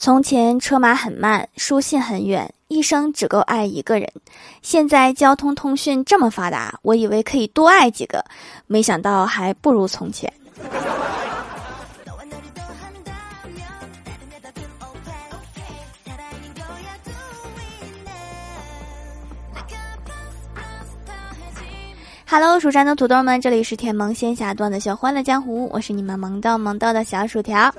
从前车马很慢，书信很远，一生只够爱一个人。现在交通通讯这么发达，我以为可以多爱几个，没想到还不如从前。Hello，蜀山的土豆们，这里是甜萌仙侠段的小欢乐江湖，我是你们萌到萌到的小薯条。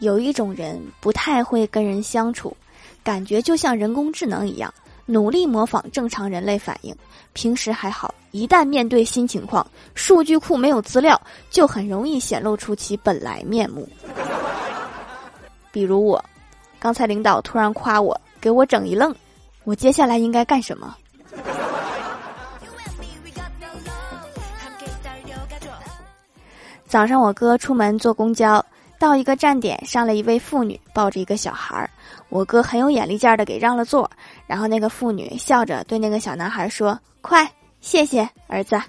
有一种人不太会跟人相处，感觉就像人工智能一样，努力模仿正常人类反应。平时还好，一旦面对新情况，数据库没有资料，就很容易显露出其本来面目。比如我，刚才领导突然夸我，给我整一愣，我接下来应该干什么？早上，我哥出门坐公交，到一个站点，上了一位妇女，抱着一个小孩儿。我哥很有眼力劲儿的给让了座，然后那个妇女笑着对那个小男孩说：“快，谢谢儿子。”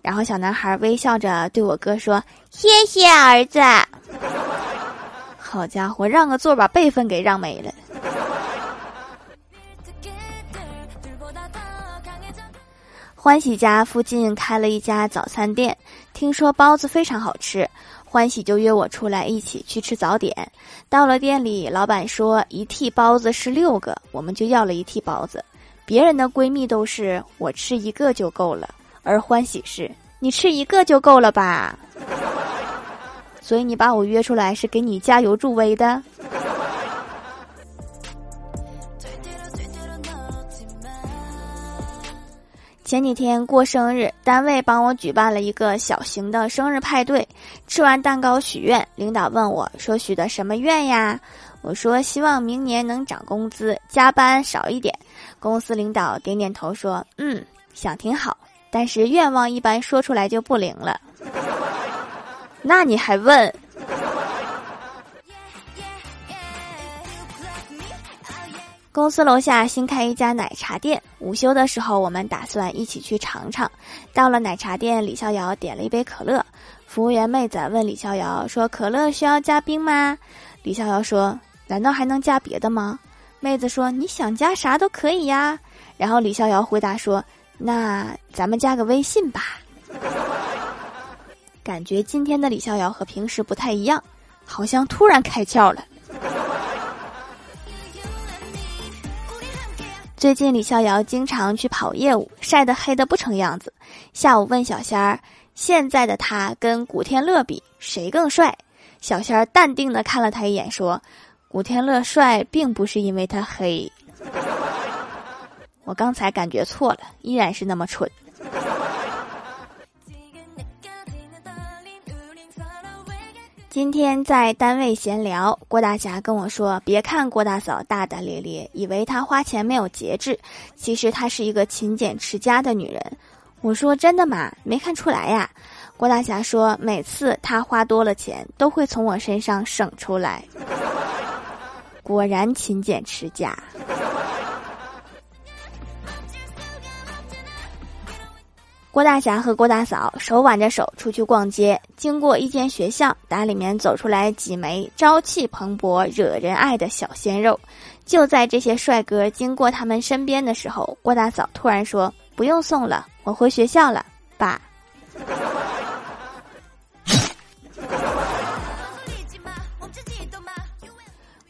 然后小男孩微笑着对我哥说：“谢谢儿子。”好家伙，让个座把辈分给让没了。欢喜家附近开了一家早餐店，听说包子非常好吃，欢喜就约我出来一起去吃早点。到了店里，老板说一屉包子是六个，我们就要了一屉包子。别人的闺蜜都是我吃一个就够了，而欢喜是你吃一个就够了吧？所以你把我约出来是给你加油助威的。前几天过生日，单位帮我举办了一个小型的生日派对。吃完蛋糕许愿，领导问我说：“许的什么愿呀？”我说：“希望明年能涨工资，加班少一点。”公司领导点点头说：“嗯，想挺好，但是愿望一般说出来就不灵了。”那你还问？公司楼下新开一家奶茶店，午休的时候我们打算一起去尝尝。到了奶茶店，李逍遥点了一杯可乐。服务员妹子问李逍遥说：“可乐需要加冰吗？”李逍遥说：“难道还能加别的吗？”妹子说：“你想加啥都可以呀。”然后李逍遥回答说：“那咱们加个微信吧。”感觉今天的李逍遥和平时不太一样，好像突然开窍了。最近李逍遥经常去跑业务，晒得黑得不成样子。下午问小仙儿：“现在的他跟古天乐比，谁更帅？”小仙儿淡定的看了他一眼，说：“古天乐帅，并不是因为他黑。”我刚才感觉错了，依然是那么蠢。今天在单位闲聊，郭大侠跟我说：“别看郭大嫂大大咧咧，以为她花钱没有节制，其实她是一个勤俭持家的女人。”我说：“真的吗？没看出来呀。”郭大侠说：“每次她花多了钱，都会从我身上省出来。”果然勤俭持家。郭大侠和郭大嫂手挽着手出去逛街，经过一间学校，打里面走出来几枚朝气蓬勃、惹人爱的小鲜肉。就在这些帅哥经过他们身边的时候，郭大嫂突然说：“不用送了，我回学校了，爸。”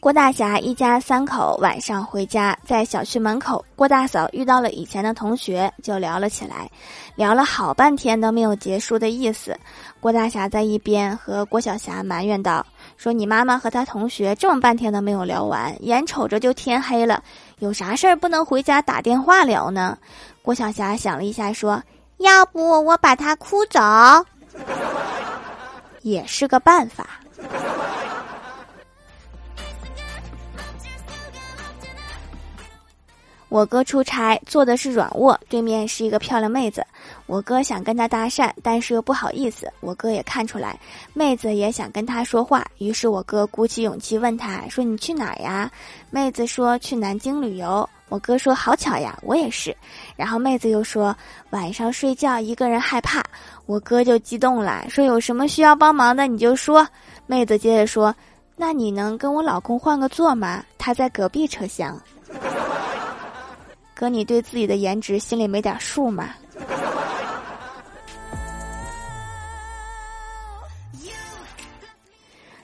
郭大侠一家三口晚上回家，在小区门口，郭大嫂遇到了以前的同学，就聊了起来，聊了好半天都没有结束的意思。郭大侠在一边和郭小霞埋怨道：“说你妈妈和她同学这么半天都没有聊完，眼瞅着就天黑了，有啥事儿不能回家打电话聊呢？”郭小霞想了一下，说：“要不我把她哭走，也是个办法。”我哥出差坐的是软卧，对面是一个漂亮妹子。我哥想跟她搭讪，但是又不好意思。我哥也看出来，妹子也想跟他说话，于是我哥鼓起勇气问她说：“你去哪儿呀？”妹子说：“去南京旅游。”我哥说：“好巧呀，我也是。”然后妹子又说：“晚上睡觉一个人害怕。”我哥就激动了，说：“有什么需要帮忙的你就说。”妹子接着说：“那你能跟我老公换个座吗？他在隔壁车厢。哥，你对自己的颜值心里没点数吗？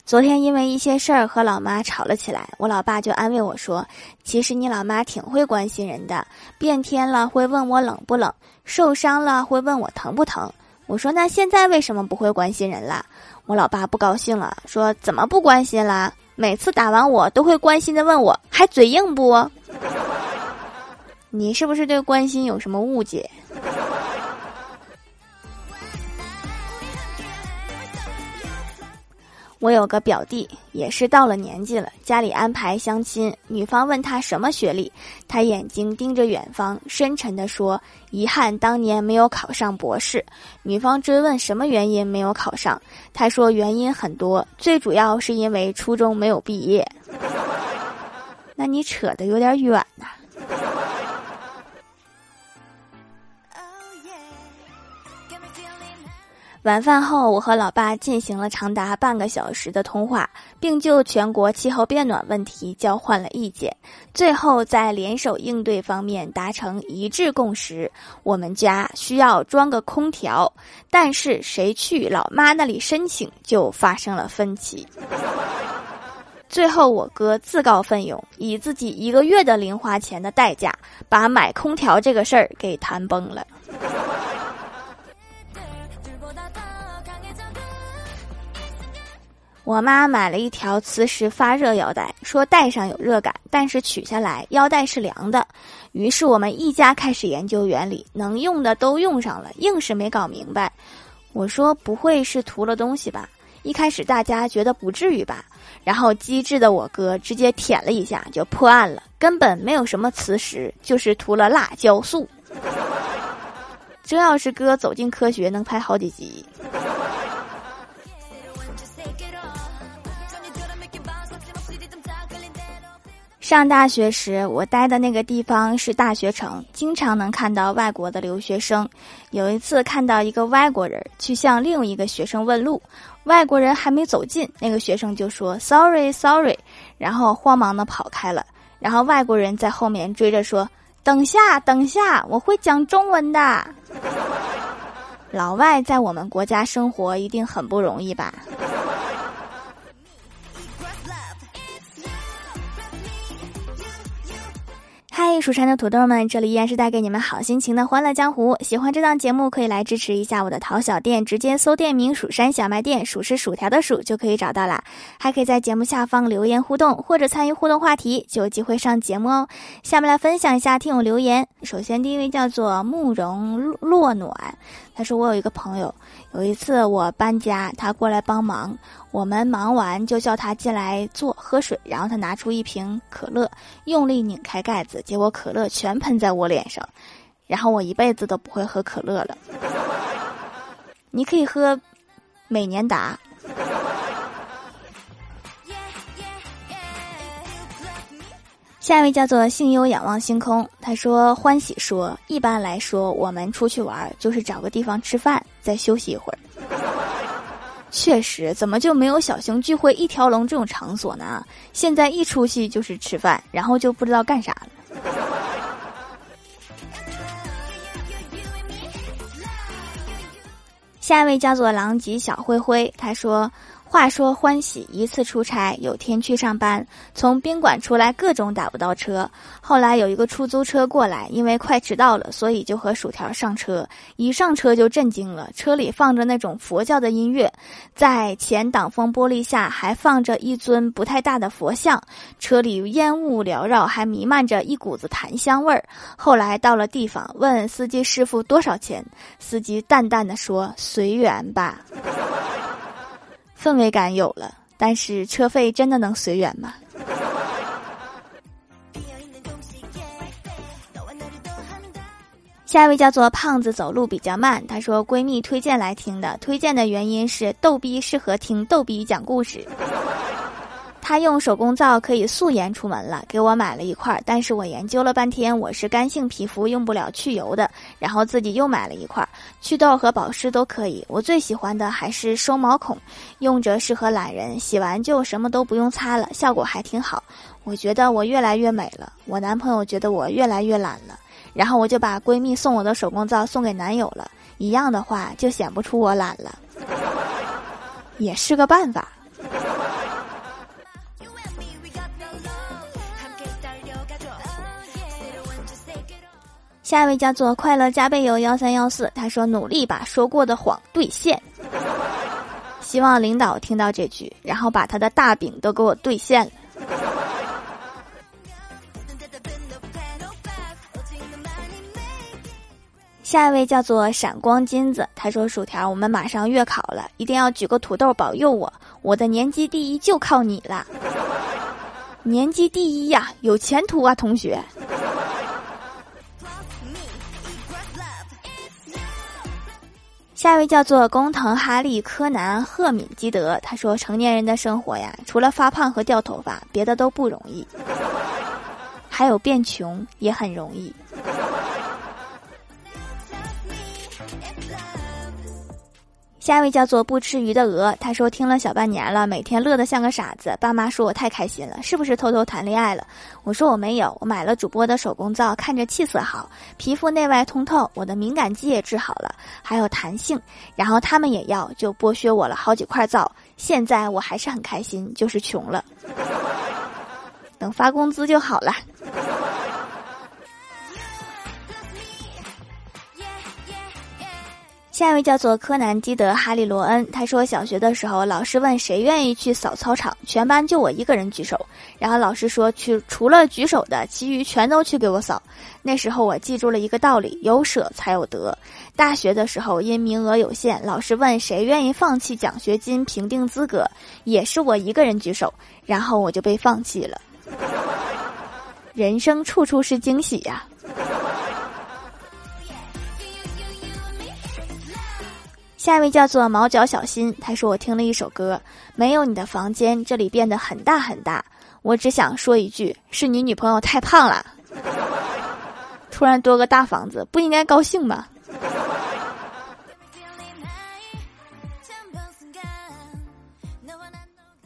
昨天因为一些事儿和老妈吵了起来，我老爸就安慰我说：“其实你老妈挺会关心人的，变天了会问我冷不冷，受伤了会问我疼不疼。”我说：“那现在为什么不会关心人了？”我老爸不高兴了，说：“怎么不关心了？每次打完我都会关心的问我，还嘴硬不？你是不是对关心有什么误解？”我有个表弟，也是到了年纪了，家里安排相亲，女方问他什么学历，他眼睛盯着远方，深沉地说：“遗憾当年没有考上博士。”女方追问什么原因没有考上，他说原因很多，最主要是因为初中没有毕业。那你扯得有点远呐。晚饭后，我和老爸进行了长达半个小时的通话，并就全国气候变暖问题交换了意见。最后，在联手应对方面达成一致共识。我们家需要装个空调，但是谁去老妈那里申请就发生了分歧。最后，我哥自告奋勇，以自己一个月的零花钱的代价，把买空调这个事儿给谈崩了。我妈买了一条磁石发热腰带，说戴上有热感，但是取下来腰带是凉的。于是我们一家开始研究原理，能用的都用上了，硬是没搞明白。我说不会是涂了东西吧？一开始大家觉得不至于吧，然后机智的我哥直接舔了一下就破案了，根本没有什么磁石，就是涂了辣椒素。这要是哥走进科学，能拍好几集。上大学时，我待的那个地方是大学城，经常能看到外国的留学生。有一次看到一个外国人去向另一个学生问路，外国人还没走近，那个学生就说 “sorry sorry”，然后慌忙的跑开了。然后外国人在后面追着说：“等下等下，我会讲中文的。”老外在我们国家生活一定很不容易吧？嗨，蜀山的土豆们，这里依然是带给你们好心情的欢乐江湖。喜欢这档节目，可以来支持一下我的淘小店，直接搜店名“蜀山小卖店”，数是薯条的数就可以找到啦。还可以在节目下方留言互动，或者参与互动话题，就有机会上节目哦。下面来分享一下听友留言。首先，第一位叫做慕容落暖，他说：“我有一个朋友，有一次我搬家，他过来帮忙。”我们忙完就叫他进来坐喝水，然后他拿出一瓶可乐，用力拧开盖子，结果我可乐全喷在我脸上，然后我一辈子都不会喝可乐了。你可以喝美年达。下一位叫做幸优仰望星空，他说欢喜说，一般来说我们出去玩就是找个地方吃饭，再休息一会儿。确实，怎么就没有小型聚会一条龙这种场所呢？现在一出去就是吃饭，然后就不知道干啥了。下一位叫做狼藉小灰灰，他说。话说欢喜一次出差，有天去上班，从宾馆出来各种打不到车。后来有一个出租车过来，因为快迟到了，所以就和薯条上车。一上车就震惊了，车里放着那种佛教的音乐，在前挡风玻璃下还放着一尊不太大的佛像，车里烟雾缭绕，还弥漫着一股子檀香味儿。后来到了地方，问司机师傅多少钱，司机淡淡的说：“随缘吧。”氛围感有了，但是车费真的能随缘吗？下一位叫做胖子，走路比较慢。他说闺蜜推荐来听的，推荐的原因是逗逼适合听逗逼讲故事。他用手工皂可以素颜出门了，给我买了一块，但是我研究了半天，我是干性皮肤，用不了去油的，然后自己又买了一块，祛痘和保湿都可以。我最喜欢的还是收毛孔，用着适合懒人，洗完就什么都不用擦了，效果还挺好。我觉得我越来越美了，我男朋友觉得我越来越懒了，然后我就把闺蜜送我的手工皂送给男友了，一样的话就显不出我懒了，也是个办法。下一位叫做快乐加倍友幺三幺四，他说努力把说过的谎兑现，希望领导听到这句，然后把他的大饼都给我兑现了。下一位叫做闪光金子，他说薯条，我们马上月考了，一定要举个土豆保佑我，我的年级第一就靠你了，年级第一呀，有前途啊，同学。下一位叫做工藤哈利柯南赫敏基德，他说：“成年人的生活呀，除了发胖和掉头发，别的都不容易，还有变穷也很容易。”下一位叫做不吃鱼的鹅，他说听了小半年了，每天乐得像个傻子。爸妈说我太开心了，是不是偷偷谈恋爱了？我说我没有，我买了主播的手工皂，看着气色好，皮肤内外通透，我的敏感肌也治好了，还有弹性。然后他们也要，就剥削我了好几块皂。现在我还是很开心，就是穷了，等发工资就好了。下一位叫做柯南基德哈利罗恩，他说小学的时候，老师问谁愿意去扫操场，全班就我一个人举手，然后老师说去除了举手的，其余全都去给我扫。那时候我记住了一个道理：有舍才有得。大学的时候，因名额有限，老师问谁愿意放弃奖学金评定资格，也是我一个人举手，然后我就被放弃了。人生处处是惊喜呀。下一位叫做毛脚小新，他说：“我听了一首歌，没有你的房间，这里变得很大很大。我只想说一句，是你女朋友太胖了。突然多个大房子，不应该高兴吗？”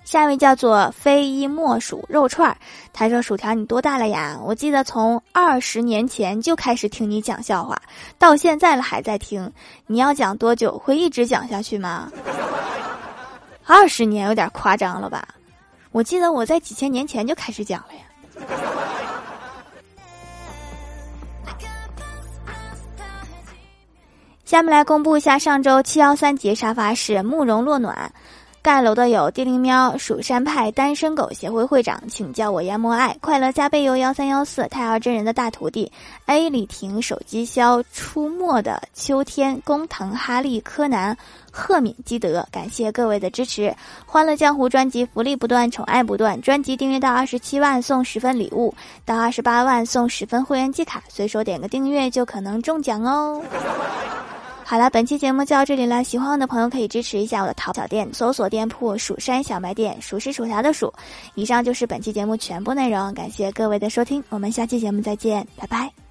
下一位叫做非一莫属肉串儿，他说：“薯条，你多大了呀？我记得从二十年前就开始听你讲笑话，到现在了还在听。你要讲多久？会一直讲下去吗？二十年有点夸张了吧？我记得我在几千年前就开始讲了呀。”下面来公布一下上周七幺三节沙发是慕容落暖。盖楼的有地灵喵、蜀山派单身狗协会会长，请叫我研磨爱快乐加倍游幺三幺四太二真人的大徒弟 A 李婷手机销出没的秋天工藤哈利柯南赫敏基德，感谢各位的支持！欢乐江湖专辑福利不断，宠爱不断，专辑订阅到二十七万送十份礼物，到二十八万送十份会员季卡，随手点个订阅就可能中奖哦！好了，本期节目就到这里了。喜欢我的朋友可以支持一下我的淘宝店，搜索店铺“蜀山小卖店”，数是薯条的数。以上就是本期节目全部内容，感谢各位的收听，我们下期节目再见，拜拜。